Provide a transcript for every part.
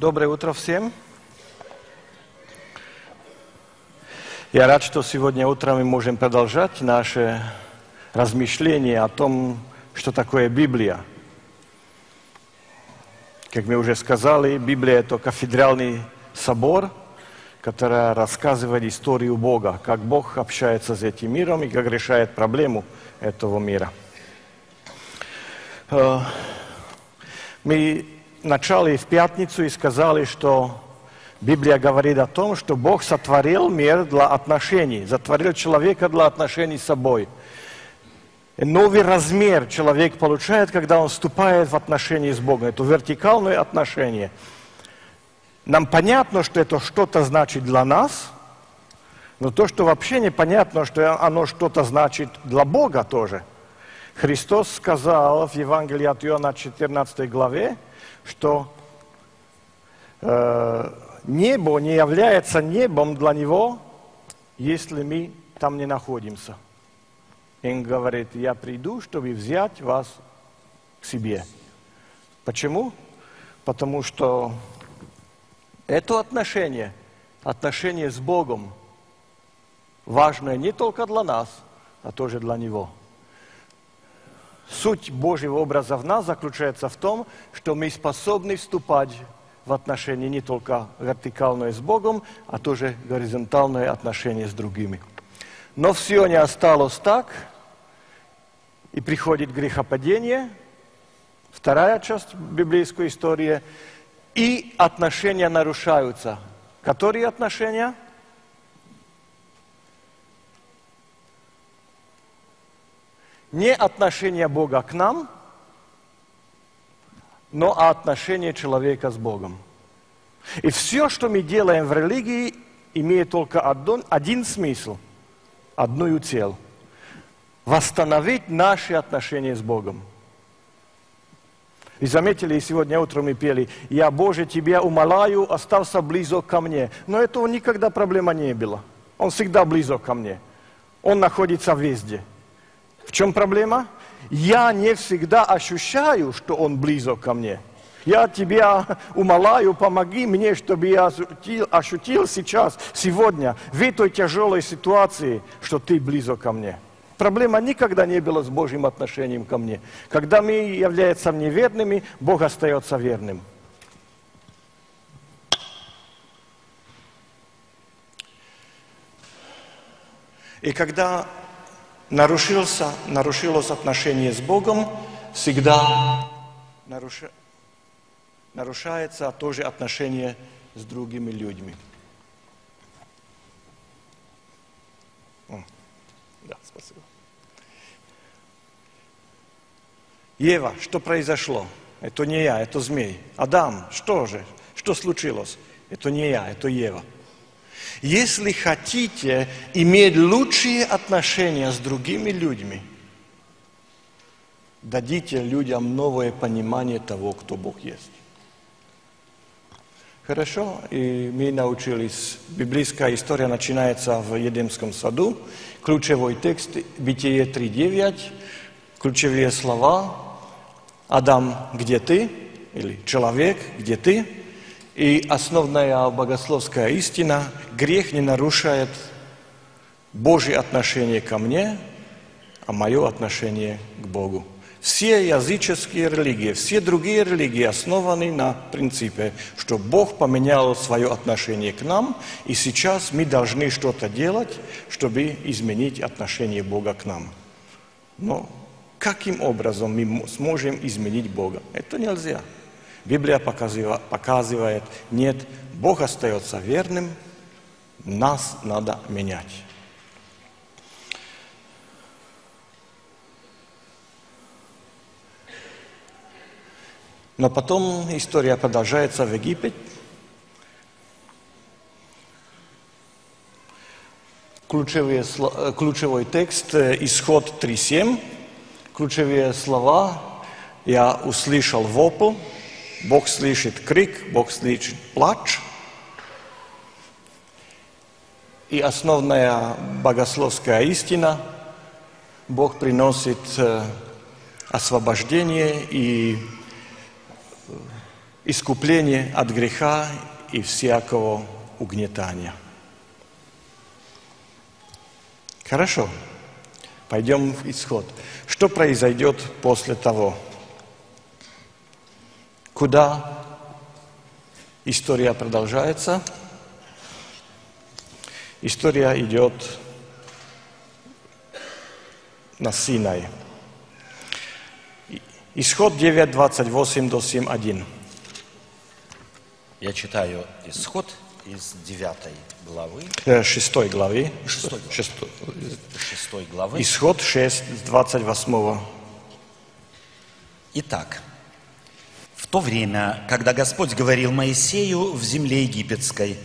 Доброе утро всем. Я рад, что сегодня утром мы можем продолжать наше размышление о том, что такое Библия. Как мы уже сказали, Библия – это кафедральный собор, который рассказывает историю Бога, как Бог общается с этим миром и как решает проблему этого мира. Э, мы начали в пятницу и сказали, что Библия говорит о том, что Бог сотворил мир для отношений, сотворил человека для отношений с собой. И новый размер человек получает, когда он вступает в отношения с Богом. Это вертикальное отношение. Нам понятно, что это что-то значит для нас, но то, что вообще непонятно, что оно что-то значит для Бога тоже. Христос сказал в Евангелии от Иоанна 14 главе, что э, небо не является небом для него, если мы там не находимся. Он говорит, я приду, чтобы взять вас к себе. Почему? Потому что это отношение, отношение с Богом, важное не только для нас, а тоже для Него. Суть Божьего образа в нас заключается в том, что мы способны вступать в отношения не только вертикальное с Богом, а тоже горизонтальное отношение с другими. Но все не осталось так, и приходит грехопадение, вторая часть библейской истории, и отношения нарушаются. Которые отношения? Не отношение Бога к нам, но отношение человека с Богом. И все, что мы делаем в религии, имеет только один, один смысл, одну цель. Восстановить наши отношения с Богом. И заметили, сегодня утром мы пели, «Я, Боже, Тебя умоляю, остался близок ко мне». Но этого никогда проблема не было. Он всегда близок ко мне. Он находится везде. В чем проблема? Я не всегда ощущаю, что Он близок ко мне. Я тебя умоляю, помоги мне, чтобы я ощутил, ощутил сейчас, сегодня, в этой тяжелой ситуации, что Ты близок ко мне. Проблема никогда не была с Божьим отношением ко мне. Когда мы являемся неверными, Бог остается верным. И когда нарушился, нарушилось отношение с Богом, всегда наруш... нарушается тоже отношение с другими людьми. Да, спасибо. Ева, что произошло? Это не я, это змей. Адам, что же? Что случилось? Это не я, это Ева. Если хотите иметь лучшие отношения с другими людьми, дадите людям новое понимание того, кто Бог есть. Хорошо, и мы научились, библейская история начинается в Едемском саду, ключевой текст Бытие 3.9, ключевые слова «Адам, где ты?» или «Человек, где ты?» И основная богословская истина – грех не нарушает Божье отношение ко мне, а мое отношение к Богу. Все языческие религии, все другие религии основаны на принципе, что Бог поменял свое отношение к нам, и сейчас мы должны что-то делать, чтобы изменить отношение Бога к нам. Но каким образом мы сможем изменить Бога? Это нельзя. Библия показывает, нет, Бог остается верным, нас надо менять. Но потом история продолжается в Египет. Ключевые, ключевой текст, исход 3.7, ключевые слова, я услышал вопль, Бог слышит крик, Бог слышит плач. И основная богословская истина, Бог приносит освобождение и искупление от греха и всякого угнетания. Хорошо, пойдем в исход. Что произойдет после того? Куда история продолжается? История идет на Синай. Исход 9, 28 до 7, 1. Я читаю исход из 9 главы, Э, Шестой главы. Шестой главы. Шестой. 6 главы. Исход 6, с 28. Итак, то время, когда Господь говорил Моисею в земле египетской,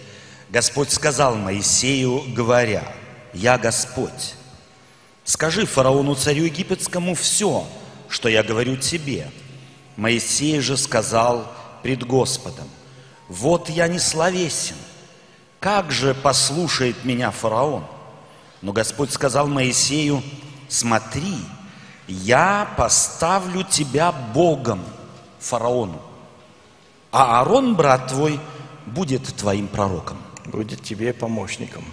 Господь сказал Моисею, говоря, «Я Господь, скажи фараону царю египетскому все, что я говорю тебе». Моисей же сказал пред Господом, «Вот я не словесен, как же послушает меня фараон?» Но Господь сказал Моисею, «Смотри, я поставлю тебя Богом фараону, а Аарон, брат твой, будет твоим пророком». Будет тебе помощником.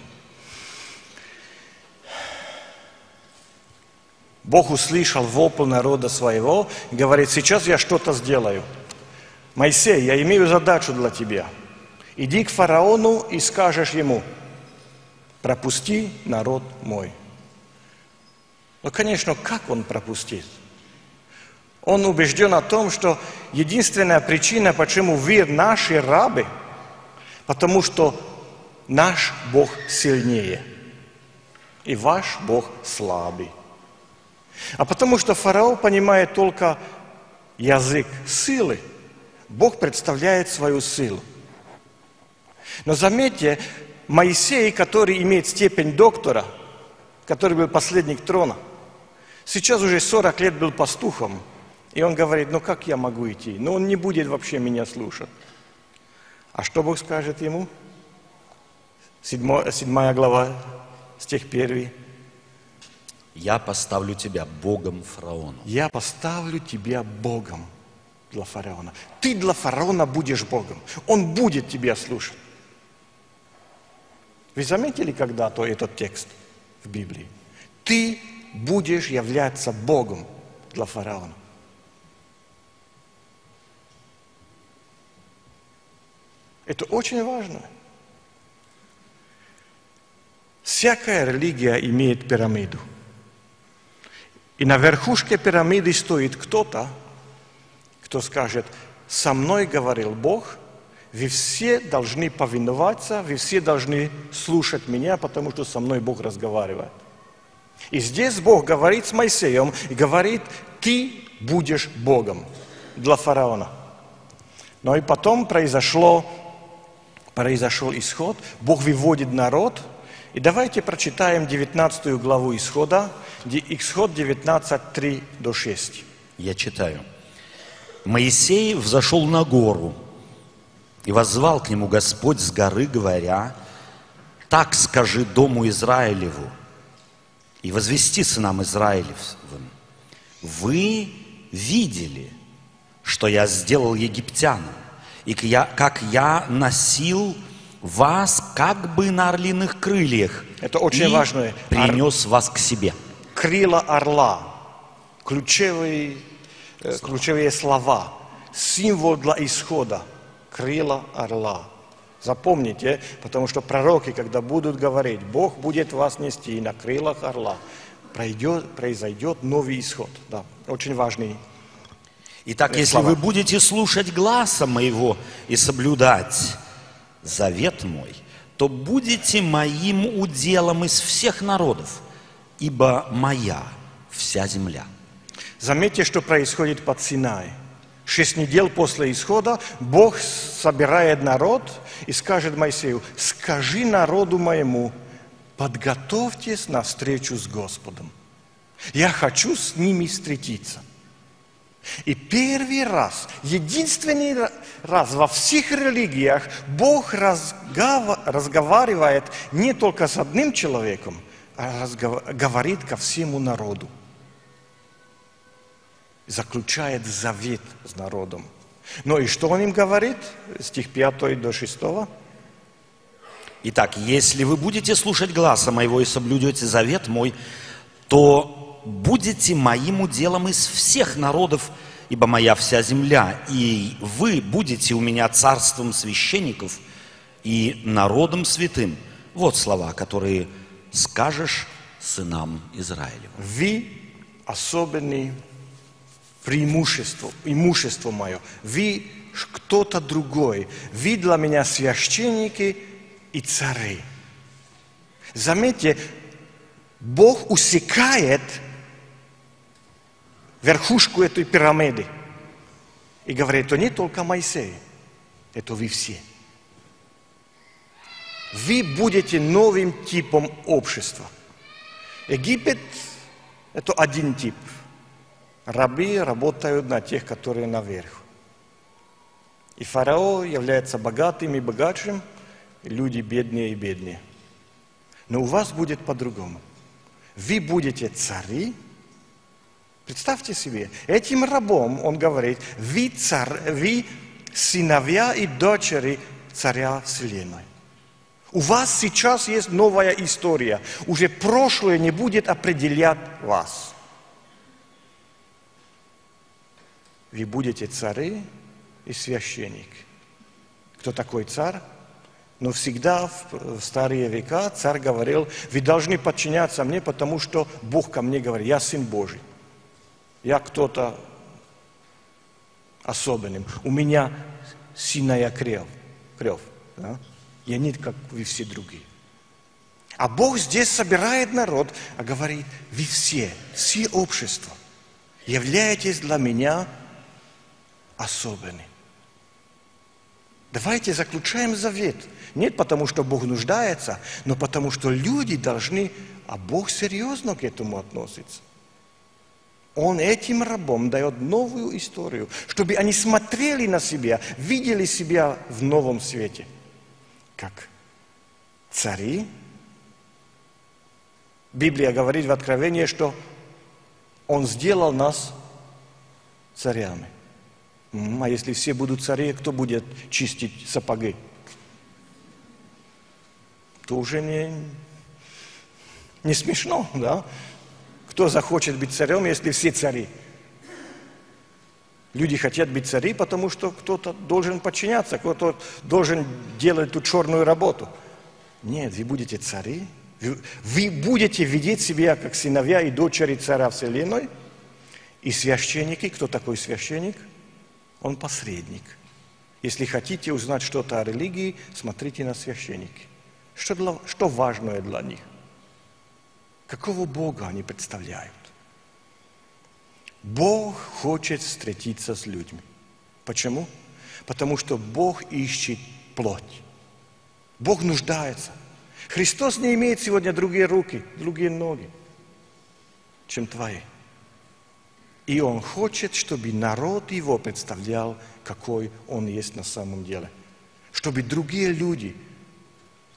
Бог услышал вопль народа своего и говорит, сейчас я что-то сделаю. Моисей, я имею задачу для тебя. Иди к фараону и скажешь ему, пропусти народ мой. Ну, конечно, как он пропустит? Он убежден о том, что единственная причина, почему вы наши рабы, потому что наш Бог сильнее, и ваш Бог слабый. А потому что фараон понимает только язык силы, Бог представляет свою силу. Но заметьте, Моисей, который имеет степень доктора, который был последник трона, сейчас уже 40 лет был пастухом, и он говорит, ну как я могу идти? Ну он не будет вообще меня слушать. А что Бог скажет ему? Седьмо- седьмая глава, стих первый. «Я поставлю тебя Богом фараону». Я поставлю тебя Богом для фараона. Ты для фараона будешь Богом. Он будет тебя слушать. Вы заметили когда-то этот текст в Библии? Ты будешь являться Богом для фараона. Это очень важно. Всякая религия имеет пирамиду. И на верхушке пирамиды стоит кто-то, кто скажет, со мной говорил Бог, вы все должны повиноваться, вы все должны слушать меня, потому что со мной Бог разговаривает. И здесь Бог говорит с Моисеем и говорит, ты будешь Богом для фараона. Но и потом произошло, произошел исход, Бог выводит народ, и давайте прочитаем 19 главу исхода, исход 19, 3 до 6. Я читаю. Моисей взошел на гору, и воззвал к нему Господь с горы, говоря, «Так скажи дому Израилеву, и возвести сынам Израилевым, вы видели, что я сделал египтянам, и как я носил вас как бы на орлиных крыльях, Это очень и важно. принес вас к себе». Крила орла, ключевые, э, ключевые слова, символ для исхода, крила орла. Запомните, потому что пророки, когда будут говорить, Бог будет вас нести на крылах орла, пройдет, произойдет новый исход. Да, очень важный. Итак, Э, если слова. вы будете слушать гласа моего и соблюдать завет мой, то будете моим уделом из всех народов, ибо моя вся земля. Заметьте, что происходит под Синай. Шесть недель после исхода Бог собирает народ и скажет Моисею, скажи народу моему, подготовьтесь на встречу с Господом. Я хочу с ними встретиться. И первый раз, единственный ра- раз во всех религиях Бог разговаривает не только с одним человеком, а говорит ко всему народу заключает завет с народом. Ну и что он им говорит? Стих 5 до 6. Итак, если вы будете слушать гласа моего и соблюдете завет мой, то будете моим уделом из всех народов, ибо моя вся земля, и вы будете у меня царством священников и народом святым. Вот слова, которые скажешь сынам Израилевым. Вы особенный преимущество, имущество мое. Вы кто-то другой. Вы для меня священники и цари. Заметьте, Бог усекает верхушку этой пирамиды и говорит, это не только Моисей, это вы все. Вы будете новым типом общества. Египет – это один тип. Рабы работают на тех, которые наверх. И фараон является богатым и богатшим, и люди беднее и беднее. Но у вас будет по-другому. Вы будете цари. Представьте себе, этим рабом он говорит, вы, царь, вы сыновья и дочери царя Вселенной. У вас сейчас есть новая история. Уже прошлое не будет определять вас. Вы будете цари и священник. Кто такой царь? Но всегда в старые века царь говорил, вы должны подчиняться мне, потому что Бог ко мне говорит, я сын Божий. Я кто-то особенным. У меня синая крев. крев да? Я не как вы все другие. А Бог здесь собирает народ, а говорит, вы все, все общества, являетесь для меня особенны. Давайте заключаем завет. Нет потому, что Бог нуждается, но потому, что люди должны, а Бог серьезно к этому относится. Он этим рабам дает новую историю, чтобы они смотрели на себя, видели себя в новом свете – как цари. Библия говорит в Откровении, что Он сделал нас царями. А если все будут цари, кто будет чистить сапоги? То уже не, не смешно, да? Кто захочет быть царем, если все цари? Люди хотят быть цари, потому что кто-то должен подчиняться, кто-то должен делать ту черную работу. Нет, вы будете цари, вы будете видеть себя как сыновья и дочери царя Вселенной, и священники, кто такой священник? Он посредник. Если хотите узнать что-то о религии, смотрите на священники. Что, для, что важное для них? Какого Бога они представляют? Бог хочет встретиться с людьми. Почему? Потому что Бог ищет плоть. Бог нуждается. Христос не имеет сегодня другие руки, другие ноги, чем твои. И Он хочет, чтобы народ Его представлял, какой Он есть на самом деле. Чтобы другие люди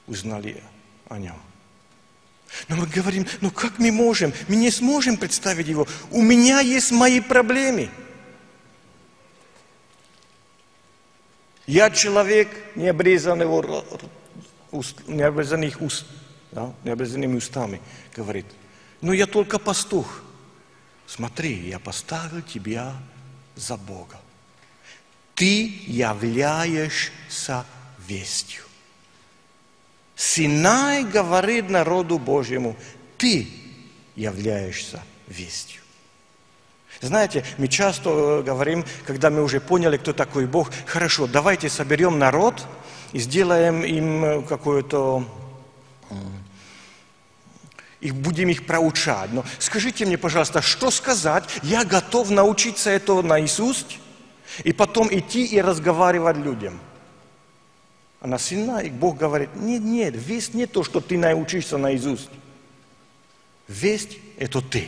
узнали о Нем. Но мы говорим, ну как мы можем? Мы не сможем представить его. У меня есть мои проблемы. Я человек необрезанного, необрезанных уст, да, необрезанными устами, говорит. Но я только пастух. Смотри, я поставил тебя за Бога. Ты являешься вестью. Синай говорит народу Божьему, ты являешься вестью. Знаете, мы часто э, говорим, когда мы уже поняли, кто такой Бог, хорошо, давайте соберем народ и сделаем им э, какое-то и будем их проучать. Но скажите мне, пожалуйста, что сказать? Я готов научиться этого наизусть и потом идти и разговаривать людям. Она сильна, и Бог говорит, нет, нет, весть не то, что ты научишься наизусть. Весть – это ты.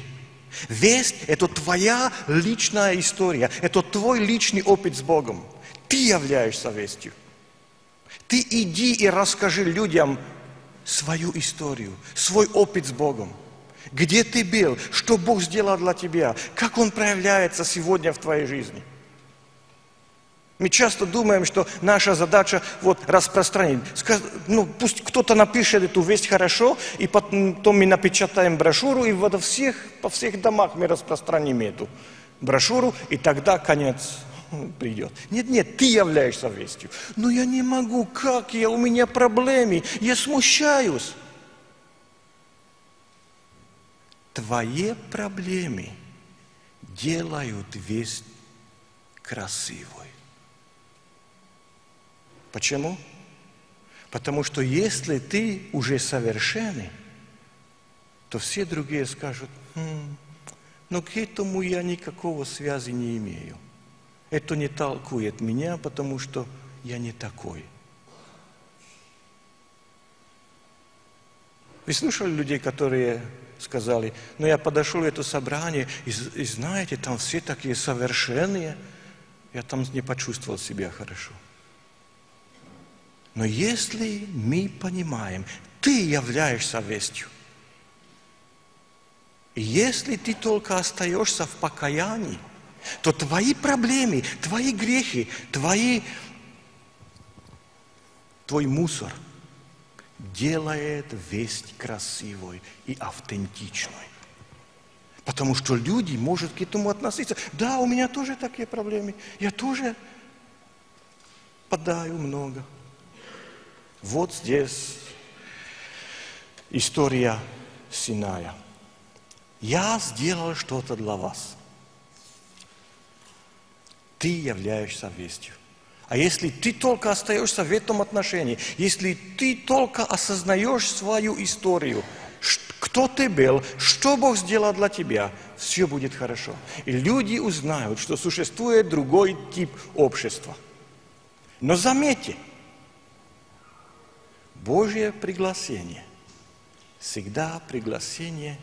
Весть – это твоя личная история, это твой личный опыт с Богом. Ты являешься вестью. Ты иди и расскажи людям свою историю, свой опыт с Богом. Где ты был, что Бог сделал для тебя, как Он проявляется сегодня в твоей жизни – Мы часто думаем, что наша задача вот распространить. Ну, пусть кто-то напишет эту весть хорошо, и потом мы напечатаем брошюру, и во всех, по всех домах мы распространим эту брошюру, и тогда конец придет. Нет, нет, ты являешься вестью. Но я не могу, как я, у меня проблемы, я смущаюсь. Твои проблемы делают весть красивой. Почему? Потому что если ты уже совершенный, то все другие скажут, «Хм, но к этому я никакого связи не имею. Это не толкует меня, потому что я не такой. Вы слышали людей, которые сказали, ну я подошел в это собрание, и, и знаете, там все такие совершенные, я там не почувствовал себя хорошо. Но если мы понимаем, ты являешься вестью, если ты только остаешься в покаянии, то твои проблемы, твои грехи, твои, твой мусор делает весть красивой и автентичной. Потому что люди могут к этому относиться. Да, у меня тоже такие проблемы. Я тоже подаю много. Вот здесь история Синая. Я сделал что-то для вас. Ты являешься вестью. А если ты только остаешься в этом отношении, если ты только осознаешь свою историю, кто ты был, что Бог сделал для тебя, все будет хорошо. И люди узнают, что существует другой тип общества. Но заметьте, Божье приглашение всегда приглашение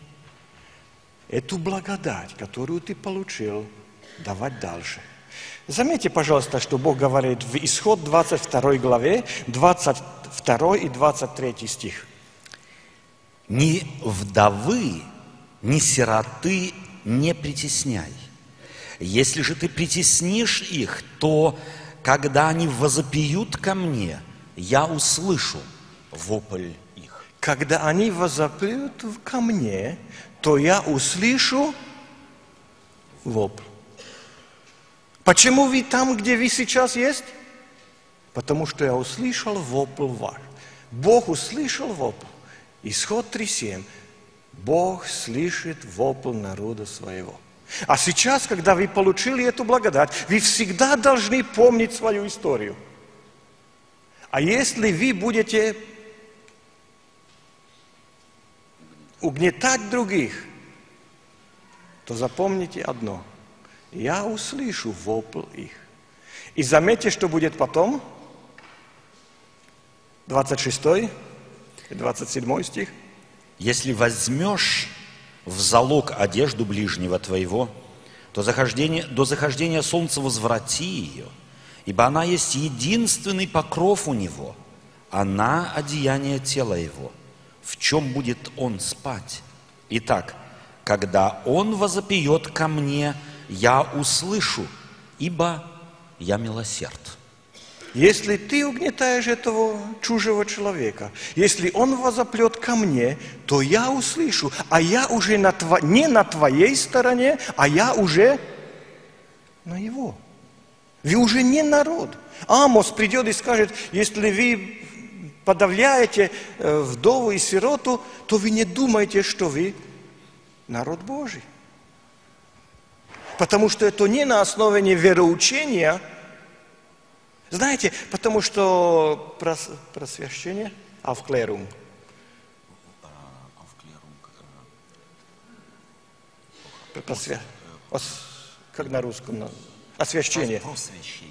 эту благодать, которую ты получил, давать дальше. Заметьте, пожалуйста, что Бог говорит в Исход 22 главе, 22 и 23 стих. Ни вдовы, ни сироты не притесняй. Если же ты притеснишь их, то, когда они возопьют ко мне, я услышу вопль их. Когда они возопьют ко мне, то я услышу вопль. Почему вы там, где вы сейчас есть? Потому что я услышал вопль ваш. Бог услышал вопль. Исход 3.7. Бог слышит вопль народа своего. А сейчас, когда вы получили эту благодать, вы всегда должны помнить свою историю. А если вы будете угнетать других, то запомните одно. Я услышу вопль их. И заметьте, что будет потом. 26 и 27 стих. Если возьмешь в залог одежду ближнего твоего, то захождение, до захождения солнца возврати ее, ибо она есть единственный покров у него, она одеяние тела его, в чем будет он спать. Итак, когда он возопьет ко мне, я услышу, ибо я милосерд. Если ты угнетаешь этого чужого человека, если он возоплет ко мне, то я услышу, а я уже на тво... не на твоей стороне, а я уже на его. Вы уже не народ. Амос придет и скажет, если вы подавляете э, вдову и сироту, то вы не думайте, что вы народ Божий. Потому что это не на основании вероучения, знаете, потому что прос, просвещение, авклерум, просве- ос- как на русском, на- освящение.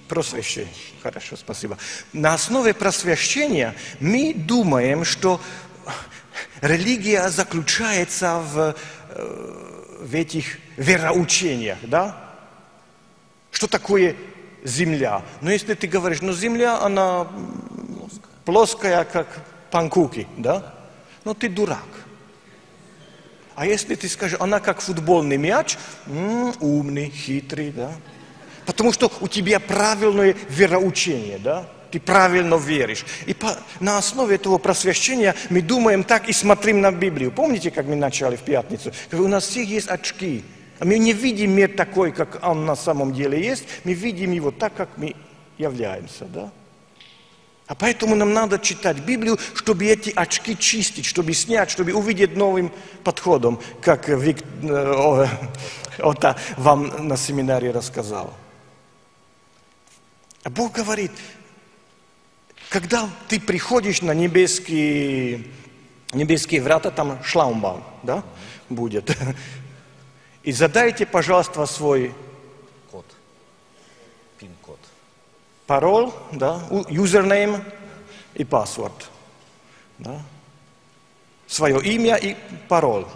Просвещение. Хорошо, спасибо. На основе просвещения мы думаем, что религия заключается в, э, в этих вероучениях, да? Что такое земля? Но если ты говоришь, ну земля, она м, плоская, как панкуки, да? Ну ты дурак. А если ты скажешь, она как футбольный мяч, м, умный, хитрый, да? Потому что у тебя правильное вероучение, да? Ты правильно веришь. И по, на основе этого просвещения мы думаем так и смотрим на Библию. Помните, как мы начали в пятницу? У нас всех есть очки. А мы не видим мир такой, как он на самом деле есть. Мы видим его так, как мы являемся, да? А поэтому нам надо читать Библию, чтобы эти очки чистить, чтобы снять, чтобы увидеть новым подходом, как Вик, э, Ота вам на семинаре рассказал. А Бог говорит, когда ты приходишь на небесские, небесские врата, там шламбаум, да, будет. И задайте, пожалуйста, свой Код. Пин-код. пароль, да, юзернейм и паспорт. Да. Свое имя и пароль.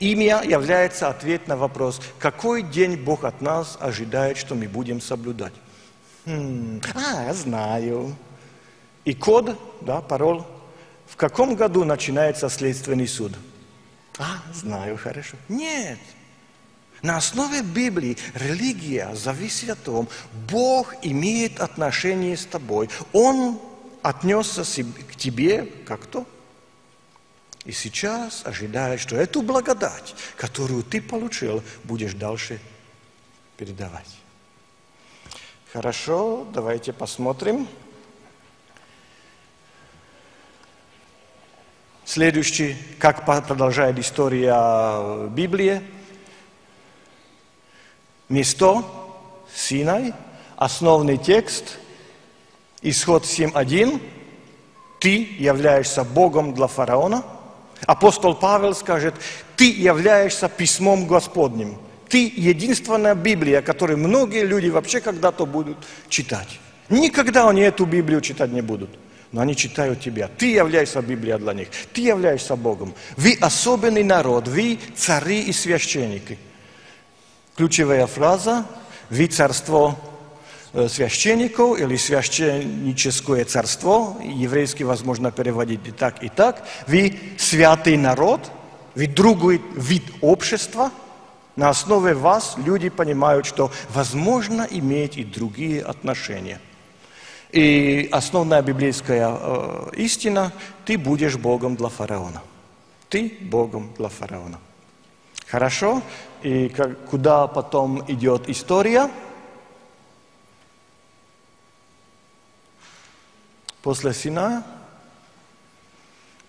Имя является ответ на вопрос, какой день Бог от нас ожидает, что мы будем соблюдать. Хм, а, я знаю. И код, да, пароль. В каком году начинается следственный суд? А, знаю, хорошо. Нет. На основе Библии религия зависит от того, Бог имеет отношение с тобой. Он отнесся к тебе как то. И сейчас ожидает, что эту благодать, которую ты получил, будешь дальше передавать. Хорошо, давайте посмотрим. Следующий, как продолжает история Библии. Место Синай, основный текст, исход 7.1. Ты являешься Богом для фараона. Апостол Павел скажет, ты являешься письмом Господним. Ты единственная Библия, которую многие люди вообще когда-то будут читать. Никогда они эту Библию читать не будут но они читают тебя. Ты являешься Библией для них. Ты являешься Богом. Вы особенный народ, вы цари и священники. Ключевая фраза – вы царство э, священников или священническое царство, еврейский возможно переводить и так, и так. Вы святый народ, вы другой вид общества. На основе вас люди понимают, что возможно иметь и другие отношения – и основная библейская э, истина – ты будешь Богом для фараона. Ты Богом для фараона. Хорошо? И как, куда потом идет история? После Сина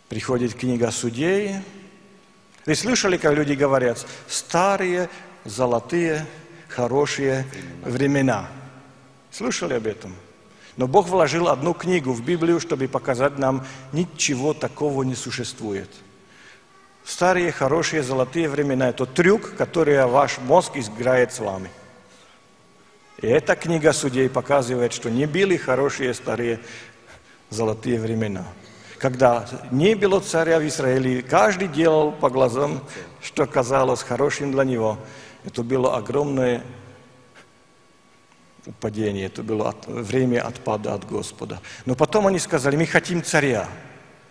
приходит книга судей. Вы слышали, как люди говорят, старые, золотые, хорошие времена. Слышали об этом? Но Бог вложил одну книгу в Библию, чтобы показать нам, ничего такого не существует. Старые, хорошие, золотые времена – это трюк, который ваш мозг играет с вами. И эта книга судей показывает, что не были хорошие, старые, золотые времена. Когда не было царя в Израиле, каждый делал по глазам, что казалось хорошим для него. Это было огромное падение, это было время отпада от Господа. Но потом они сказали, мы хотим царя.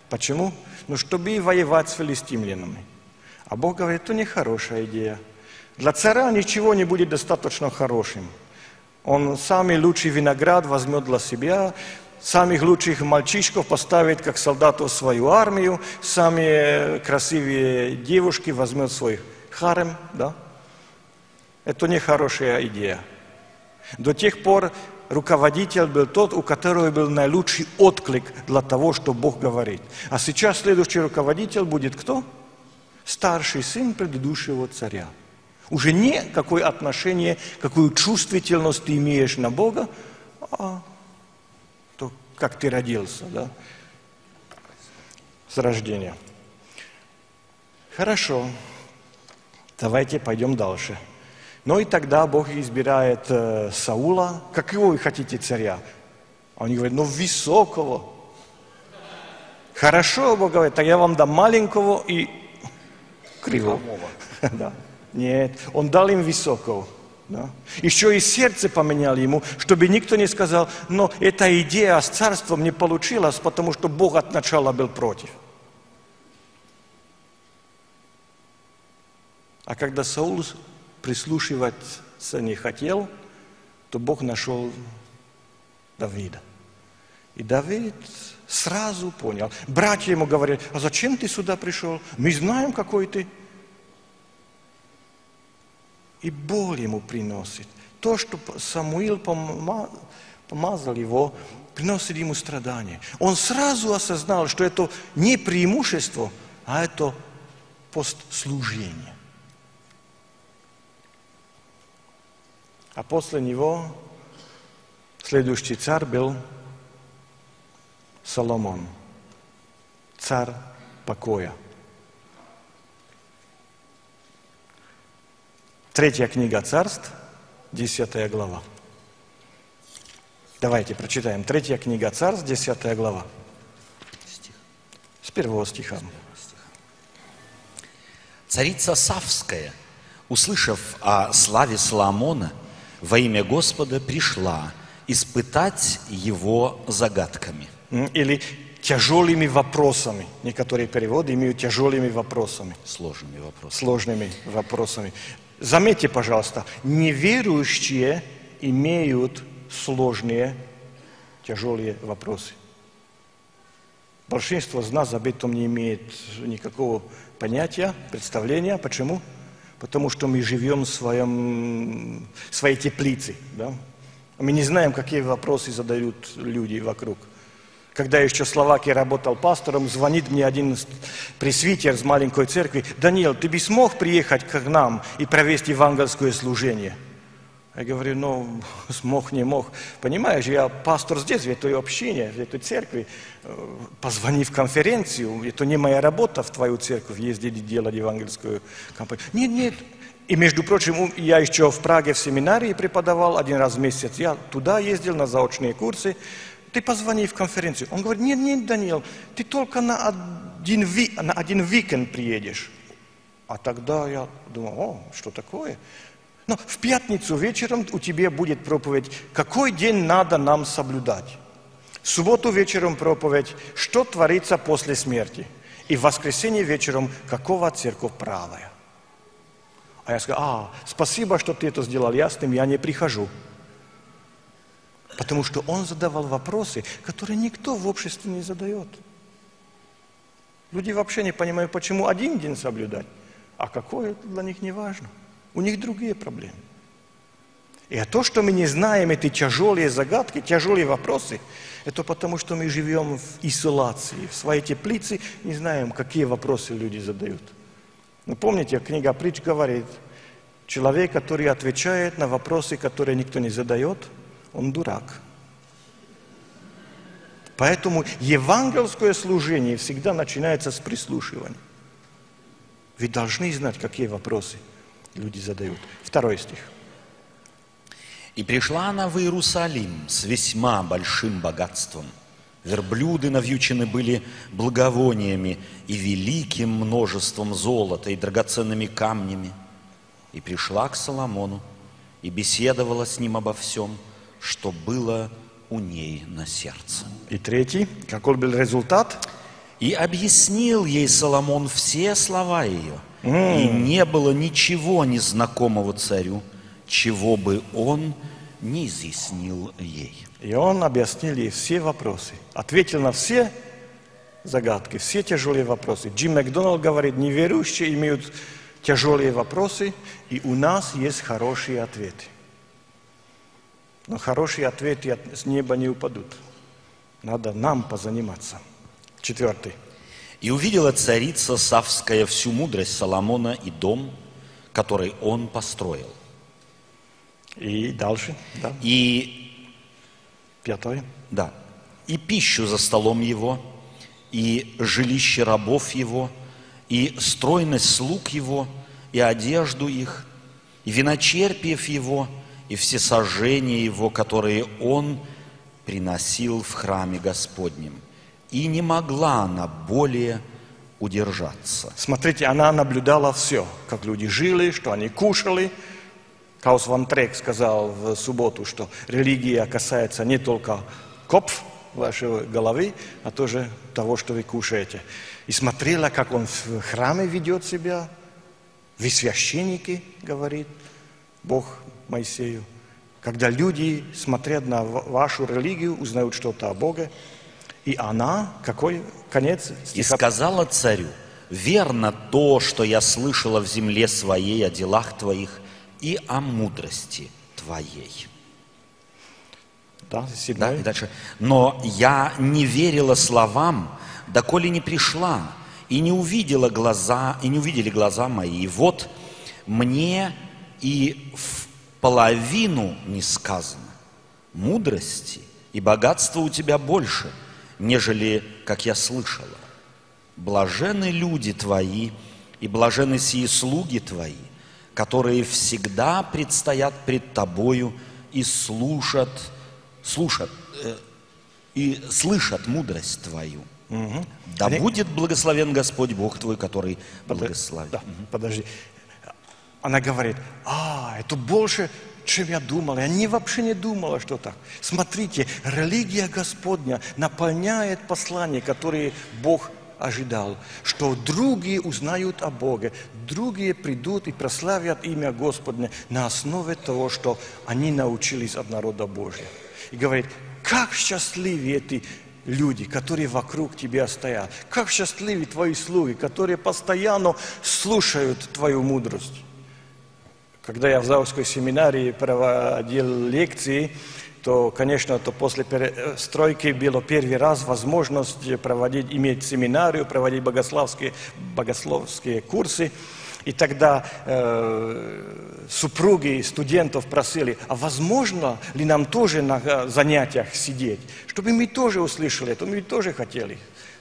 Почему? Ну, чтобы воевать с филистимлянами. А Бог говорит, это не хорошая идея. Для царя ничего не будет достаточно хорошим. Он самый лучший виноград возьмет для себя, самых лучших мальчишков поставит как солдатов в свою армию, самые красивые девушки возьмет свой харем, да? Это не хорошая идея. До тех пор руководитель был тот, у которого был наилучший отклик для того, что Бог говорит. А сейчас следующий руководитель будет кто? Старший сын предыдущего царя. Уже не какое отношение, какую чувствительность ты имеешь на Бога, а как ты родился, да, с рождения. Хорошо, давайте пойдем дальше. Но и тогда Бог избирает э, Саула. Какого вы хотите царя? А они говорят, ну высокого. Хорошо, Бог говорит, так я вам дам маленького и кривого. да. Нет, он дал им высокого. Да? Еще и сердце поменял ему, чтобы никто не сказал, но эта идея с царством не получилась, потому что Бог от начала был против. А когда Саул прислушиваться не хотел, то Бог нашел Давида. И Давид сразу понял. Братья ему говорят, а зачем ты сюда пришел? Мы знаем, какой ты. И боль ему приносит. То, что Самуил помазал его, приносит ему страдания. Он сразу осознал, что это не преимущество, а это постслужение. А после него следующий царь был Соломон, царь покоя. Третья книга царств, десятая глава. Давайте прочитаем. Третья книга царств, десятая глава. С первого стиха. Царица Савская, услышав о славе Соломона, во имя Господа пришла испытать его загадками. Или тяжелыми вопросами. Некоторые переводы имеют тяжелыми вопросами. Сложными вопросами. Сложными вопросами. Заметьте, пожалуйста, неверующие имеют сложные, тяжелые вопросы. Большинство из нас об этом не имеет никакого понятия, представления. Почему? Потому что мы живем в своем, своей теплице. Да? Мы не знаем, какие вопросы задают люди вокруг. Когда я еще в Словакии работал пастором, звонит мне один пресвитер из маленькой церкви. «Даниил, ты бы смог приехать к нам и провести евангельское служение?» Я говорю, ну, смог, не мог. Понимаешь, я пастор здесь, в этой общине, в этой церкви. Позвони в конференцию, это не моя работа в твою церковь ездить и делать евангельскую кампанию. Нет, нет. И, между прочим, я еще в Праге в семинарии преподавал один раз в месяц. Я туда ездил на заочные курсы. Ты позвони в конференцию. Он говорит, нет, нет, Даниил, ты только на один, на один викенд приедешь. А тогда я думал, о, что такое? Но в пятницу вечером у тебя будет проповедь, какой день надо нам соблюдать. В субботу вечером проповедь, что творится после смерти. И в воскресенье вечером, какого церковь правая. А я сказал, а, спасибо, что ты это сделал ясным, я не прихожу. Потому что он задавал вопросы, которые никто в обществе не задает. Люди вообще не понимают, почему один день соблюдать, а какой это для них не важно. У них другие проблемы. И то, что мы не знаем эти тяжелые загадки, тяжелые вопросы, это потому, что мы живем в изоляции, в своей теплице, не знаем, какие вопросы люди задают. Ну, помните, книга Притч говорит, человек, который отвечает на вопросы, которые никто не задает, он дурак. Поэтому евангельское служение всегда начинается с прислушивания. Вы должны знать, какие вопросы – люди задают. Второй стих. «И пришла она в Иерусалим с весьма большим богатством. Верблюды навьючены были благовониями и великим множеством золота и драгоценными камнями. И пришла к Соломону и беседовала с ним обо всем, что было у ней на сердце». И третий, какой был результат? «И объяснил ей Соломон все слова ее – и не было ничего незнакомого царю, чего бы он не изъяснил ей. И он объяснил ей все вопросы, ответил на все загадки, все тяжелые вопросы. Джим Макдоналд говорит, неверующие имеют тяжелые вопросы, и у нас есть хорошие ответы. Но хорошие ответы с неба не упадут. Надо нам позаниматься. Четвертый. И увидела царица Савская всю мудрость Соломона и дом, который он построил. И дальше, да. И пятое. Да. И пищу за столом его, и жилище рабов его, и стройность слуг его, и одежду их, и виночерпиев его, и все сожжения его, которые он приносил в храме Господнем – и не могла она более удержаться. Смотрите, она наблюдала все, как люди жили, что они кушали. Каус Ван Трек сказал в субботу, что религия касается не только копф вашей головы, а тоже того, что вы кушаете. И смотрела, как он в храме ведет себя, вы священники, говорит Бог Моисею. когда люди, смотря на вашу религию, узнают что-то о Боге, и она, какой конец стиха? «И сказала царю, верно то, что я слышала в земле своей о делах твоих и о мудрости твоей». Да, да, и дальше. «Но я не верила словам, доколе не пришла, и не увидела глаза, и не увидели глаза мои. И вот мне и в половину не сказано мудрости и богатства у тебя больше, нежели, как я слышала. Блажены люди твои и блажены сии слуги твои, которые всегда предстоят пред тобою и слушат, слушат э, и слышат мудрость твою. Угу. Да Они... будет благословен Господь Бог твой, который благословит. Да, угу. подожди она говорит, а, это больше, чем я думала. Я не, вообще не думала, что так. Смотрите, религия Господня наполняет послания, которые Бог ожидал, что другие узнают о Боге, другие придут и прославят имя Господне на основе того, что они научились от народа Божьего. И говорит, как счастливы эти люди, которые вокруг тебя стоят. Как счастливы твои слуги, которые постоянно слушают твою мудрость. Когда я в Заусской семинарии проводил лекции, то, конечно, то после перестройки было первый раз возможность проводить, иметь семинарию, проводить богословские, богословские курсы. И тогда э, супруги студентов просили, а возможно ли нам тоже на занятиях сидеть, чтобы мы тоже услышали это, мы тоже хотели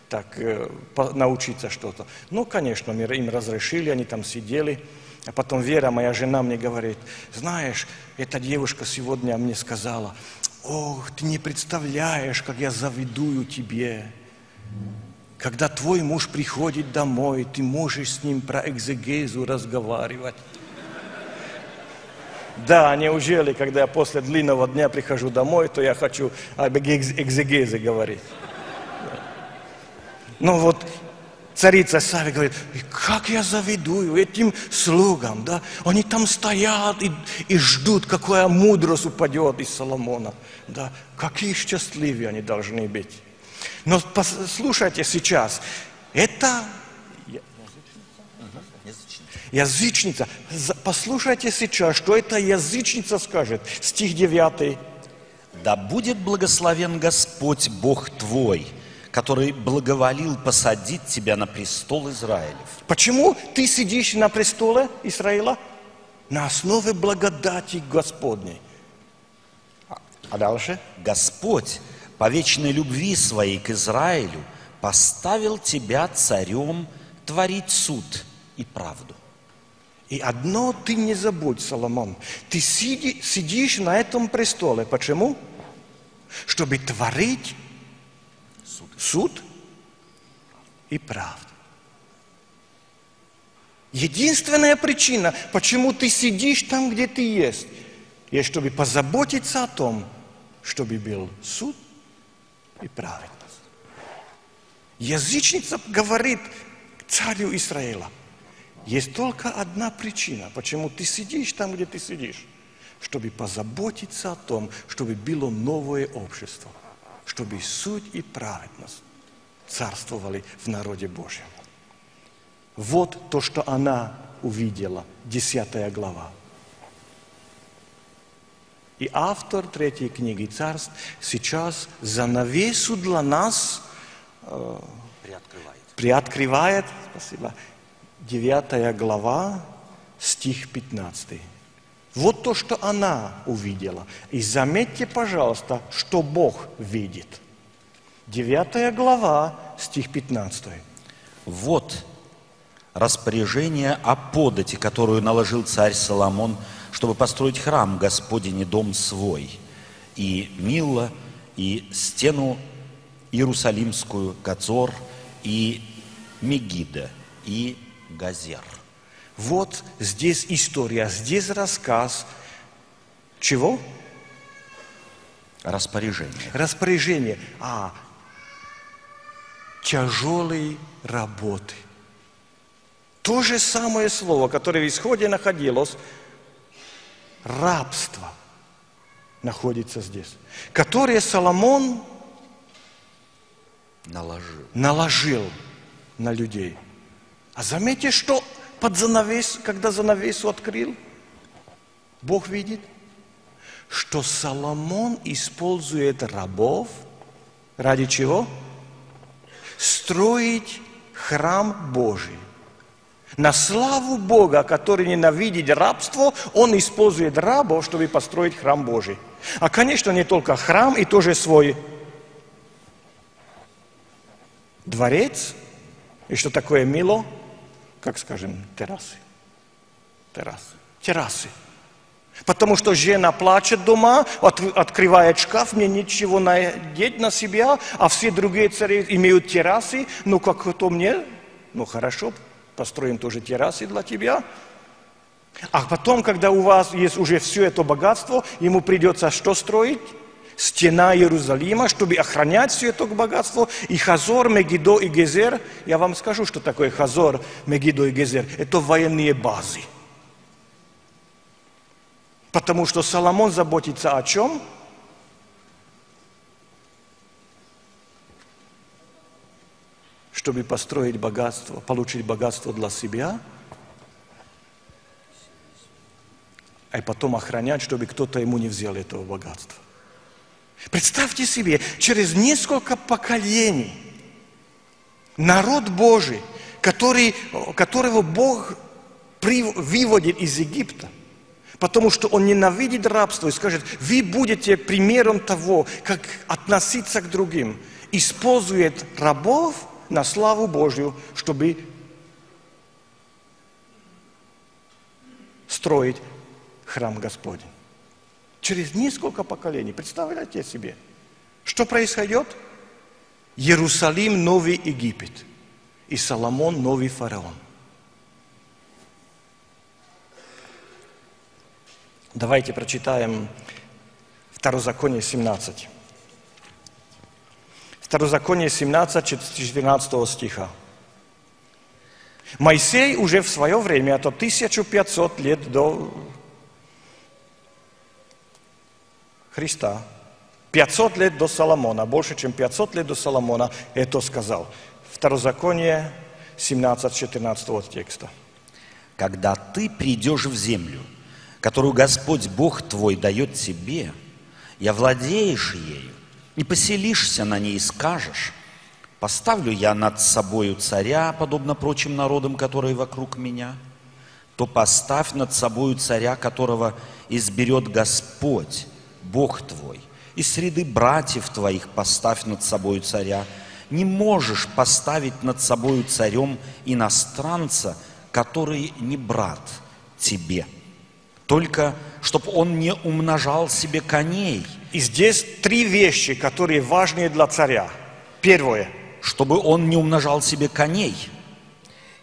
так э, научиться что-то. Ну, конечно, им разрешили, они там сидели. А потом Вера, моя жена, мне говорит, знаешь, эта девушка сегодня мне сказала, ох, ты не представляешь, как я завидую тебе. Когда твой муж приходит домой, ты можешь с ним про экзегезу разговаривать. Да, неужели, когда я после длинного дня прихожу домой, то я хочу об экзегезе говорить. Ну вот Царица Сави говорит, как я завидую этим слугам, да? Они там стоят и, и ждут, какая мудрость упадет из Соломона, да? Какие счастливые они должны быть. Но послушайте сейчас, это язычница. Послушайте сейчас, что эта язычница скажет. Стих 9. «Да будет благословен Господь Бог твой, который благоволил посадить тебя на престол Израилев. Почему ты сидишь на престоле Израиля? На основе благодати Господней. А дальше? Господь по вечной любви своей к Израилю поставил тебя царем творить суд и правду. И одно ты не забудь, Соломон. Ты сиди, сидишь на этом престоле. Почему? Чтобы творить суд и правда. Единственная причина, почему ты сидишь там, где ты есть, есть, чтобы позаботиться о том, чтобы был суд и праведность. Язычница говорит царю Израиля, есть только одна причина, почему ты сидишь там, где ты сидишь, чтобы позаботиться о том, чтобы было новое общество – чтобы суть и праведность царствовали в народе Божьем. Вот то, что она увидела, 10 глава. И автор третьей книги царств сейчас занавесу для нас э, приоткрывает. приоткрывает, спасибо, 9 глава, стих 15. Вот то, что она увидела. И заметьте, пожалуйста, что Бог видит. Девятая глава, стих 15. Вот распоряжение о подати, которую наложил царь Соломон, чтобы построить храм Господень и дом свой, и Милла, и стену Иерусалимскую, Гацор, и Мегида, и Газер – вот здесь история, здесь рассказ. Чего? Распоряжение. Распоряжение. А, тяжелой работы. То же самое слово, которое в исходе находилось, рабство. находится здесь, которые Соломон Наложил. наложил на людей. А заметьте, что под занавес, когда занавесу открыл, Бог видит, что Соломон использует рабов ради чего? Строить храм Божий. На славу Бога, который ненавидит рабство, он использует рабов, чтобы построить храм Божий. А, конечно, не только храм, и тоже свой дворец. И что такое мило? Как скажем, террасы. Террасы. Террасы. Потому что жена плачет дома, от, открывает шкаф, мне ничего надеть на себя, а все другие цари имеют террасы, ну как то мне? Ну хорошо, построим тоже террасы для тебя. А потом, когда у вас есть уже все это богатство, ему придется что строить? Стена Иерусалима, чтобы охранять все это богатство. И Хазор, Мегидо и Гезер, я вам скажу, что такое Хазор, Мегидо и Гезер. Это военные базы. Потому что Соломон заботится о чем? Чтобы построить богатство, получить богатство для себя, а потом охранять, чтобы кто-то ему не взял этого богатства. Представьте себе, через несколько поколений народ Божий, который, которого Бог выводит из Египта – потому что он ненавидит рабство и скажет, вы будете примером того, как относиться к другим. Использует рабов на славу Божью, чтобы строить храм Господень. Через несколько поколений. Представляете себе, что происходит? Иерусалим – новый Египет, и Соломон – новый фараон. Давайте прочитаем Второзаконие 17. Второзаконие 17, 14 стиха. Моисей уже в свое время, это 1500 лет до Христа, 500 лет до Соломона, больше, чем 500 лет до Соломона, это сказал. Второзаконие 17, 14 текста. Когда ты придешь в землю, которую Господь Бог твой дает тебе, и овладеешь ею, и поселишься на ней и скажешь, поставлю я над собою царя, подобно прочим народам, которые вокруг меня, то поставь над собою царя, которого изберет Господь, Бог твой, и среды братьев твоих поставь над собою царя. Не можешь поставить над собою царем иностранца, который не брат тебе – только чтобы он не умножал себе коней. И здесь три вещи, которые важны для царя. Первое. Чтобы он не умножал себе коней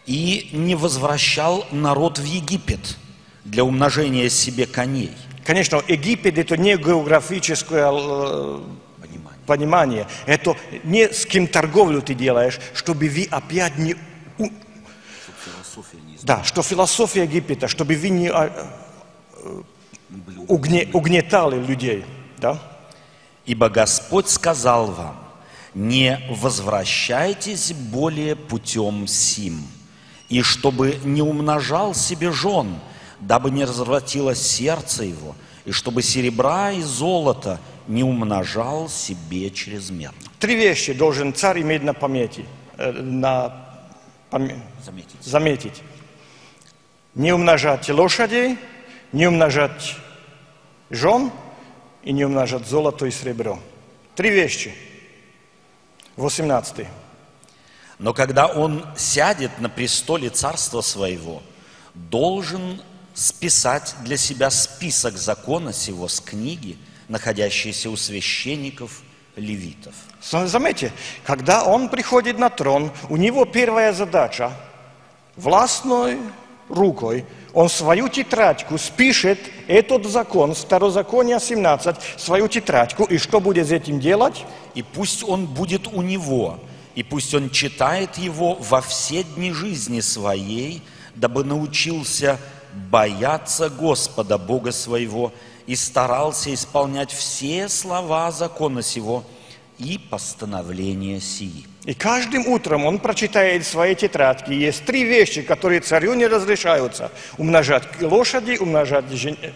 и не возвращал народ в Египет для умножения себе коней. Конечно, Египет это не географическое э, понимание. понимание. Это не с кем торговлю ты делаешь, чтобы вы опять не... Да, что философия Египета, чтобы вы не а, угне, угнетали людей. Да? Ибо Господь сказал вам, не возвращайтесь более путем сим, и чтобы не умножал себе жен, дабы не развратилось сердце его, и чтобы серебра и золото не умножал себе чрезмерно. Три вещи должен царь иметь на памяти, э, на пам... заметить. заметить. Не умножать лошадей, не умножать жен и не умножать золото и серебро. Три вещи. 18. Но когда он сядет на престоле царства своего, должен списать для себя список закона сего с книги, находящейся у священников левитов. Заметьте, когда он приходит на трон, у него первая задача властной рукой он свою тетрадку спишет, этот закон, Второзаконие 17, свою тетрадку, и что будет с этим делать? И пусть он будет у него, и пусть он читает его во все дни жизни своей, дабы научился бояться Господа Бога своего и старался исполнять все слова закона сего и постановления сии. И каждым утром он прочитает в своей тетрадке, есть три вещи, которые царю не разрешаются. Умножать лошади, умножать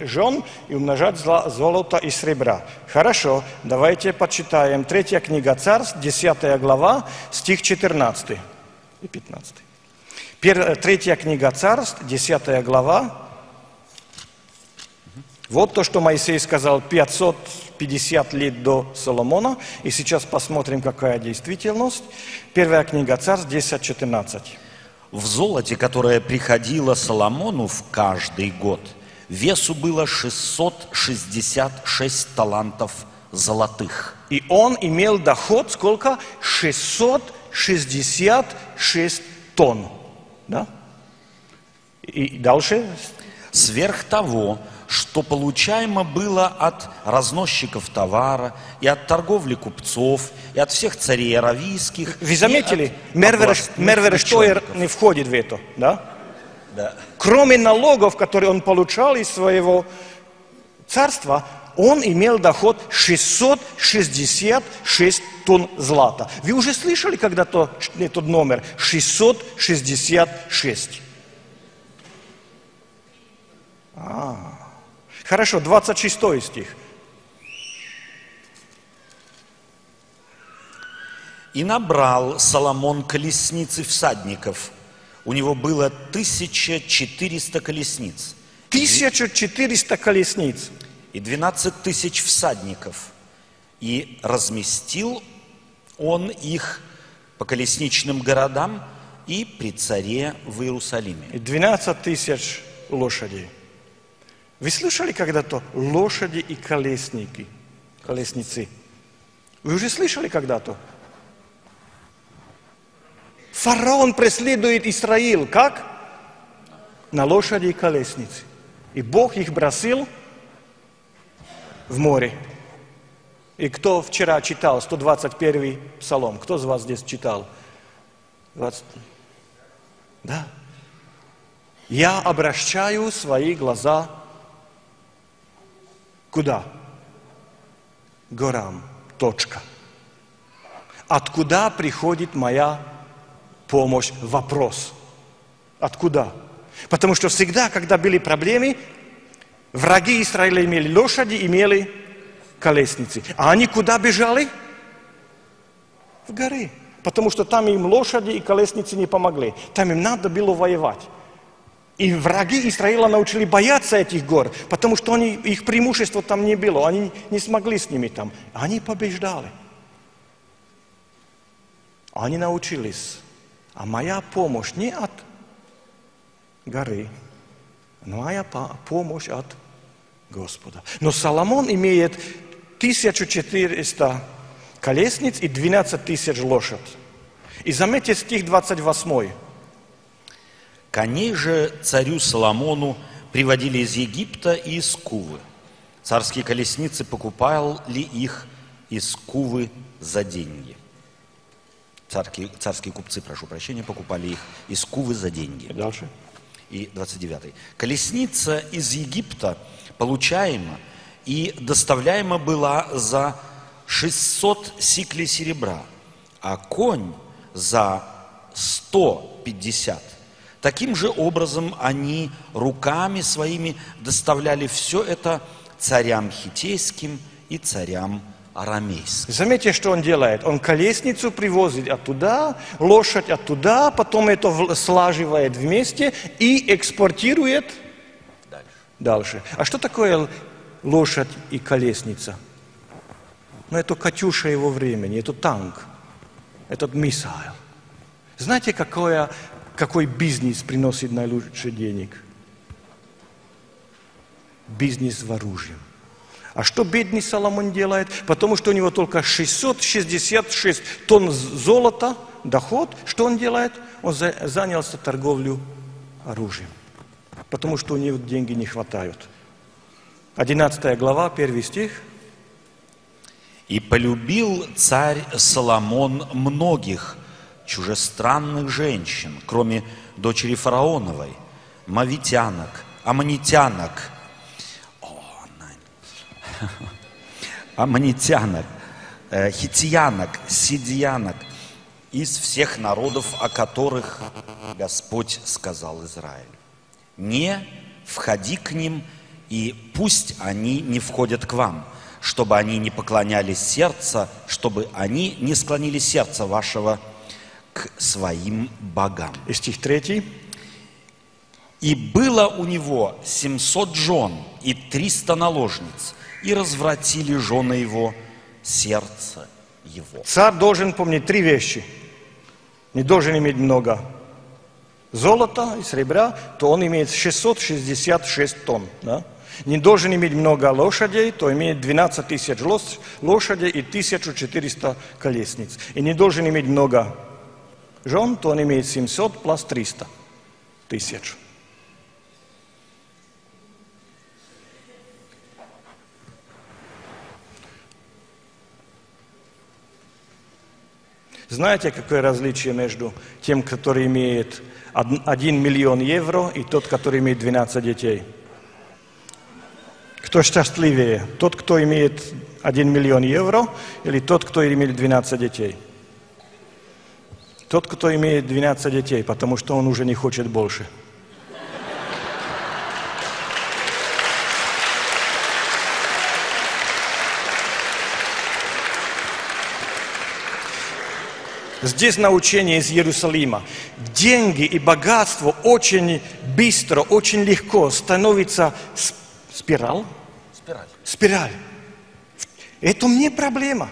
жен и умножать золото и сребра. Хорошо, давайте почитаем. Третья книга Царств, 10 глава, стих 14 и 15. Третья книга Царств, 10 глава. Вот то, что Моисей сказал 500 50 лет до Соломона. И сейчас посмотрим, какая действительность. Первая книга Царств, 10.14. В золоте, которое приходило Соломону в каждый год, весу было 666 талантов золотых. И он имел доход сколько? 666 тонн. Да? И дальше? Сверх того, что получаемо было от разносчиков товара, и от торговли купцов, и от всех царей аравийских. Вы заметили, Мерверштойер не входит в это, да? Да. Кроме налогов, которые он получал из своего царства, он имел доход 666 тонн злата. Вы уже слышали когда-то этот номер? 666. А. Хорошо, 26 стих. И набрал Соломон колесницы всадников. У него было 1400 колесниц. 1400 колесниц. И 12 тысяч всадников. И разместил он их по колесничным городам и при царе в Иерусалиме. И 12 тысяч лошадей. Вы слышали когда-то лошади и колесники, колесницы? Вы уже слышали когда-то? Фараон преследует Израиль. Как? На лошади и колеснице. И Бог их бросил в море. И кто вчера читал 121 псалом? Кто из вас здесь читал? 20... Да. Я обращаю свои глаза Куда? Горам. Точка. Откуда приходит моя помощь? Вопрос. Откуда? Потому что всегда, когда были проблемы, враги Израиля имели лошади, имели колесницы. А они куда бежали? В горы. Потому что там им лошади и колесницы не помогли. Там им надо было воевать. И враги Израиля научили бояться этих гор, потому что они, их преимущества там не было, они не смогли с ними там. Они побеждали. Они научились. А моя помощь не от горы, но моя помощь от Господа. Но Соломон имеет 1400 колесниц и 12 тысяч лошадь. И заметьте стих 28. Коней же царю Соломону приводили из Египта и из Кувы. Царские колесницы покупали их из Кувы за деньги. Царские, царские купцы, прошу прощения, покупали их из Кувы за деньги. Дальше. И 29. Колесница из Египта получаема и доставляема была за 600 сиклей серебра, а конь за 150 Таким же образом они руками своими доставляли все это царям хитейским и царям арамейским. Заметьте, что он делает. Он колесницу привозит оттуда, лошадь оттуда, потом это слаживает вместе и экспортирует дальше. дальше. А что такое лошадь и колесница? Ну, это Катюша его времени, это танк, этот миссайл. Знаете, какое какой бизнес приносит наилучше денег? Бизнес в оружии. А что бедный Соломон делает? Потому что у него только 666 тонн золота, доход. Что он делает? Он занялся торговлей оружием. Потому что у него деньги не хватают. 11 глава, первый стих. «И полюбил царь Соломон многих чужестранных женщин, кроме дочери фараоновой, мавитянок, аммонитянок, аммонитянок, э, хитиянок, сидиянок, из всех народов, о которых Господь сказал Израилю. Не входи к ним, и пусть они не входят к вам, чтобы они не поклонялись сердца, чтобы они не склонили сердце вашего к своим богам. И стих 3. И было у него 700 жен и 300 наложниц, и развратили жены его сердце его. Царь должен помнить три вещи. Не должен иметь много золота и серебра, то он имеет 666 тонн. Да? Не должен иметь много лошадей, то имеет 12 тысяч лошадей и 1400 колесниц. И не должен иметь много жен, то он имеет 700 плюс 300 тысяч. Знаете, какое различие между тем, который имеет 1 миллион евро, и тот, который имеет 12 детей? Кто счастливее? Тот, кто имеет 1 миллион евро, или тот, кто имеет 12 детей? Тот, кто имеет 12 детей, потому что он уже не хочет больше. Здесь научение из Иерусалима. Деньги и богатство очень быстро, очень легко становится с- спираль. Спираль. Спираль. Это не проблема.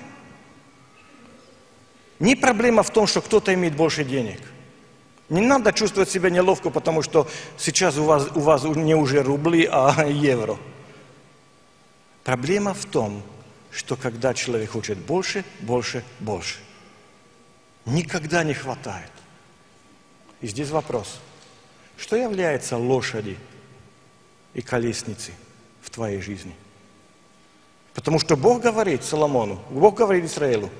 Не проблема в том, что кто-то имеет больше денег. Не надо чувствовать себя неловко, потому что сейчас у вас, у вас не уже рубли, а евро. Проблема в том, что когда человек хочет больше, больше, больше, никогда не хватает. И здесь вопрос. Что является лошади и колесницей в твоей жизни? Потому что Бог говорит Соломону, Бог говорит Израилу,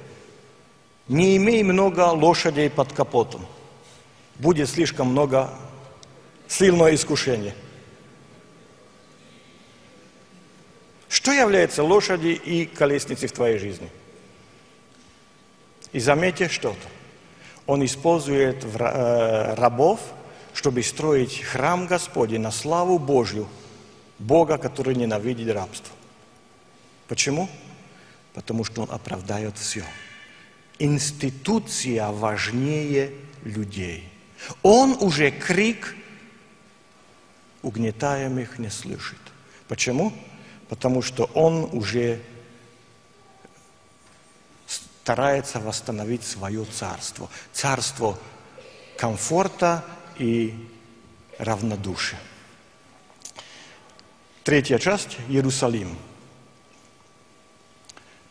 не имей много лошадей под капотом. Будет слишком много сильное искушение. Что является лошади и колесницей в твоей жизни? И заметьте что-то. Он использует рабов, чтобы строить храм Господень на славу Божью, Бога, который ненавидит рабство. Почему? Потому что он оправдает все. Институция важнее людей. Он уже крик угнетаемых не слышит. Почему? Потому что он уже старается восстановить свое царство. Царство комфорта и равнодушия. Третья часть – Иерусалим.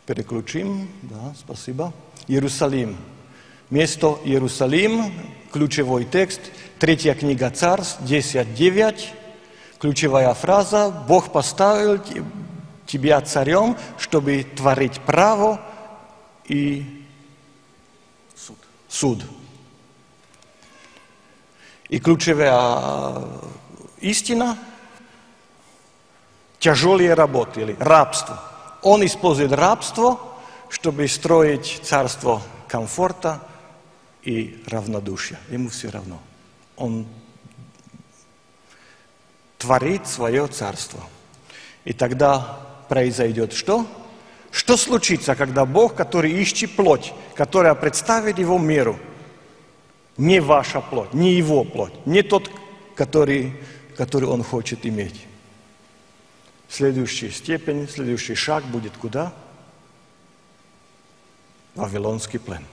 Переключим, да, спасибо. Иерусалим. Место Иерусалим, ключевой текст, третья книга Царств, 10.9. Ключевая фраза «Бог поставил те- тебя царем, чтобы творить право и Суд. суд». И ключевая истина – тяжелые работы или рабство. Он использует рабство, чтобы строить царство комфорта и равнодушия. Ему все равно. Он творит свое царство. И тогда произойдет что? Что случится, когда Бог, который ищет плоть, которая представит его миру, не ваша плоть, не его плоть, не тот, который, который он хочет иметь. Следующая степень, следующий шаг будет куда? Вавилонский плен.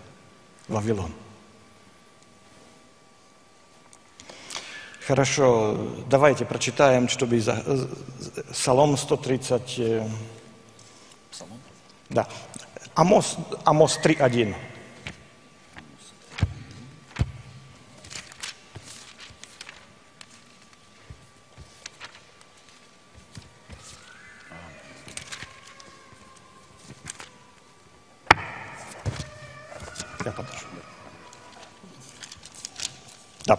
Вавилон. Хорошо, давайте прочитаем, чтобы э, Псалом 130, э, Псалом. Да, Амос, Амос 3.1. Я подожду. Да.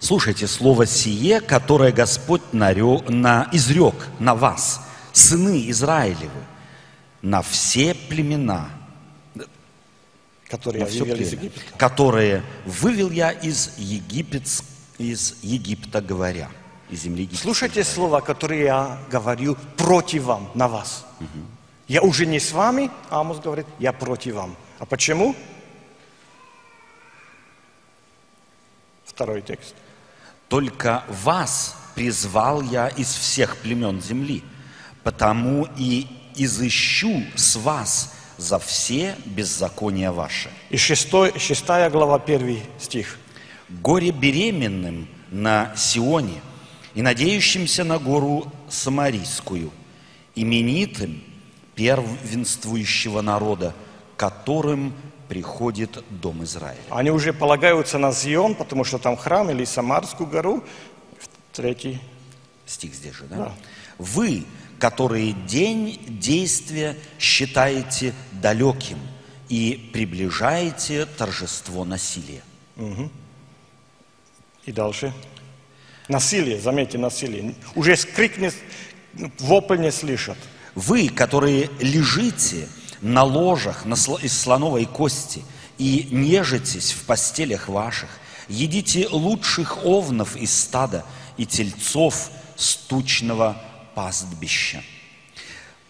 Слушайте слово сие, которое Господь нарё- на, изрек на вас, сыны Израилевы, на все племена, который на все племя, Египта. которые вывел я из, Египетс- из Египта, говоря, из земли египетской. Слушайте слова, которые я говорю против вам, на вас. Я уже не с вами, Амос говорит, я против вам. А почему? Второй текст. Только вас призвал я из всех племен земли, потому и изыщу с вас за все беззакония ваши. И шестой, шестая глава, первый стих. Горе беременным на Сионе и надеющимся на гору Самарийскую, именитым первенствующего народа, которым приходит Дом Израиля. Они уже полагаются на Зион, потому что там храм или Самарскую гору. Третий. Стих здесь же, да? Да. Вы, которые день действия считаете далеким и приближаете торжество насилия. И дальше. Насилие, заметьте, насилие. Уже скрик, не, вопль не слышат. Вы, которые лежите на ложах на сло- из слоновой кости и нежитесь в постелях ваших, едите лучших овнов из стада и тельцов с пастбища.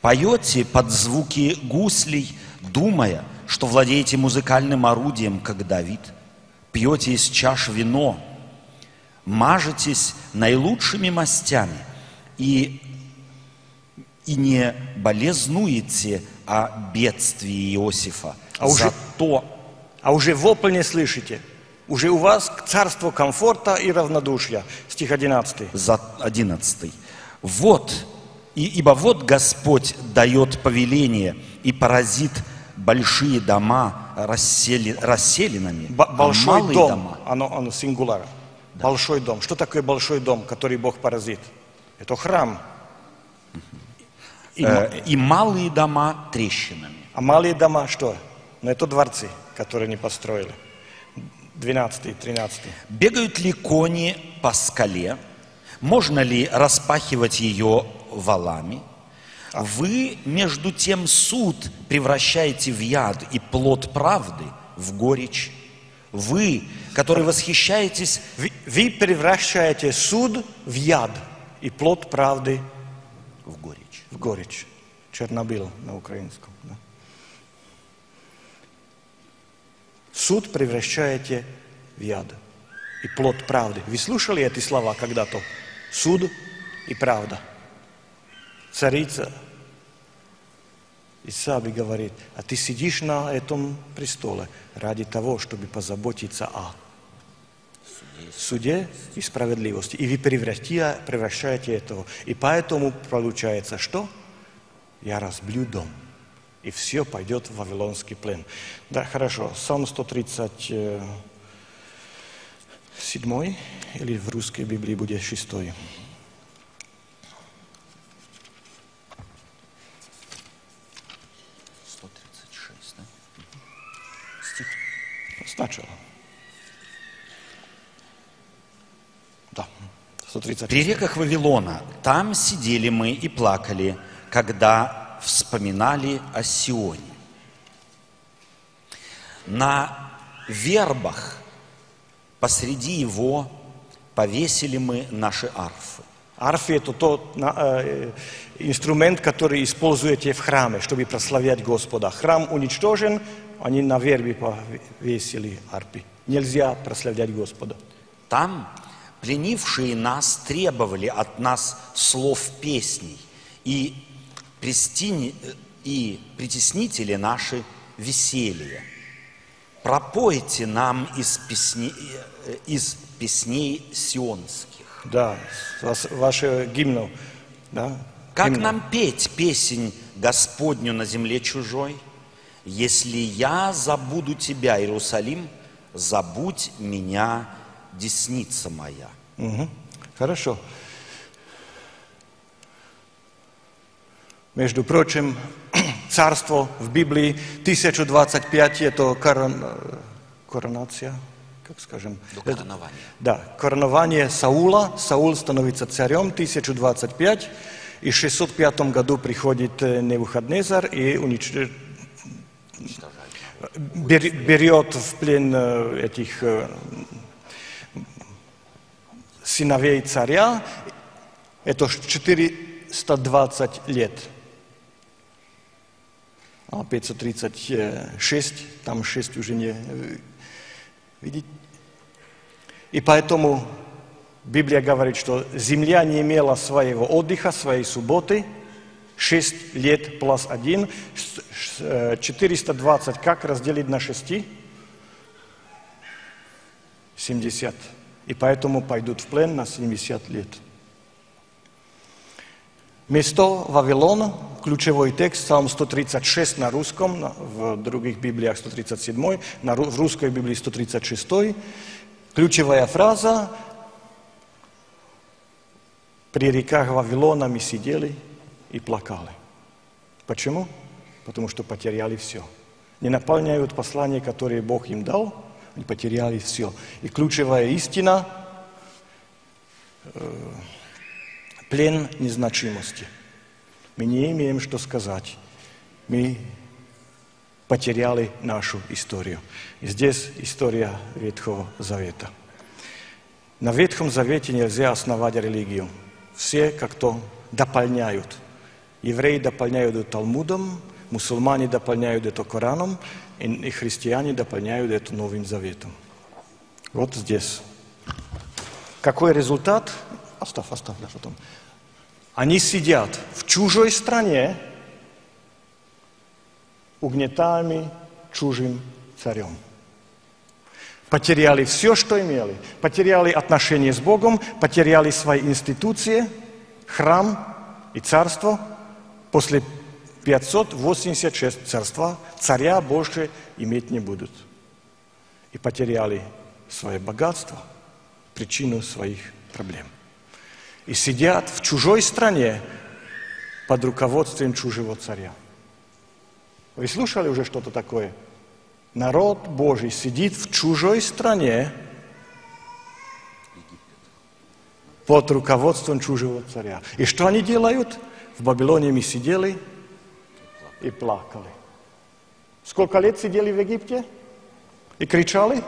Поете под звуки гуслей, думая, что владеете музыкальным орудием, как Давид. Пьете из чаш вино, мажетесь наилучшими мастями и и не болезнуете о бедствии Иосифа. А уже- Зато А уже вопль не слышите. Уже у вас царство комфорта и равнодушия. Стих 11. за 11. Вот, и, ибо вот Господь дает повеление и поразит большие дома рассели, расселенными, Б- а большой малые дом, дома оно, оно сингуляр. Большой дом. Что такое большой дом, который Бог поразит? Это храм. И э, и малые дома трещинами. а малые дома что? Ну, это дворцы, которые не построили. 12 13 Бегают ли кони по скале? Можно ли распахивать ее валами? Вы, между тем, суд превращаете в яд и плод правды в горечь. Вы, которые восхищаетесь Вы, вы превращаете суд в яд и плод правды в горечь. в горечь. Чернобыл на украинском. да. Суд превращаете в яд и плод правды. Вы слушали эти слова когда-то? Суд и правда. Царица и Саби говорит, а ты сидишь на этом престоле ради того, чтобы позаботиться о суде и справедливости. И вы превращаете этого. И поэтому получается что? Я разблю дом. И все пойдет в Вавилонский плен. Да, хорошо. Сам 130 седьмой, или в русской Библии будет шестой. Сначала. Да. 136. При реках Вавилона, там сидели мы и плакали, когда вспоминали о Сионе. На вербах посреди его повесили мы наши арфы. Арфи – это тот э, инструмент, который используете в храме, чтобы прославлять Господа. Храм уничтожен, они на вербе повесили арпи. Нельзя прославлять Господа. Там пленившие нас требовали от нас слов песней, и, престини- и притеснители наши веселья. Пропойте нам из, песни- из песней сионских. Да, ваше гимну. Да, Как гимна. нам петь песнь Господню на земле чужой? Если я забуду тебя, Иерусалим, забудь меня, десница моя. Мгм. Хорошо. Между прочим, царство в Библии 1025 это корон, э, коронация, как скажем... До коронования. Да, коронование Саула. Саул становится царем 1025. И в 605 году приходит э, Невуходнезар и уничтожает берет в плен э, этих э, сыновей царя, это 420 лет. А 536, там 6 уже не видите. И поэтому Библия говорит, что земля не имела своего отдыха, своей субботы, 6 лет плюс 1, 420 как разделить на 6? 70. И поэтому пойдут в плен на 70 лет. Место Вавилона, ключевой текст, Псалм 136 на русском, в других Библиях 137, на, в русской Библии 136. Ключевая фраза «При реках Вавилона мы сидели и плакали». Почему? Потому что потеряли все. Не наполняют послания, которые Бог им дал, они потеряли все. И ключевая истина э, плен незначимости. Мы не имеем что сказать. Мы потеряли нашу историю. И здесь история Ветхого Завета. На Ветхом Завете нельзя основать религию. Все как-то дополняют. Евреи дополняют это Талмудом, мусульмане дополняют это Кораном, и христиане дополняют это Новым Заветом. Вот здесь. Какой результат? Оставь, оставь, да, потом. Они сидят в чужой стране, угнетаемый чужим царем. Потеряли все, что имели. Потеряли отношения с Богом, потеряли свои институции, храм и царство. После 586 царства царя больше иметь не будут. И потеряли свое богатство, причину своих проблем и сидят в чужой стране под руководством чужого царя. Вы слушали уже что-то такое? Народ Божий сидит в чужой стране под руководством чужого царя. И что они делают? В Вавилоне мы сидели и плакали. Сколько лет сидели в Египте? И кричали?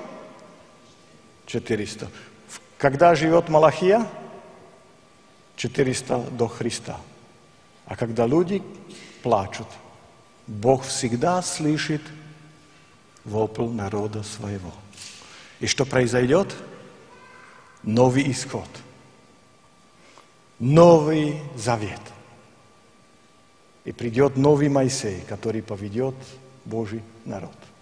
400. Когда живет Малахия? 400 до Христа. А когда люди плачут, Бог всегда слышит вопль народа своего. И что произойдет? Новый исход. Новый завет. И придет новый Моисей, который поведет Божий народ.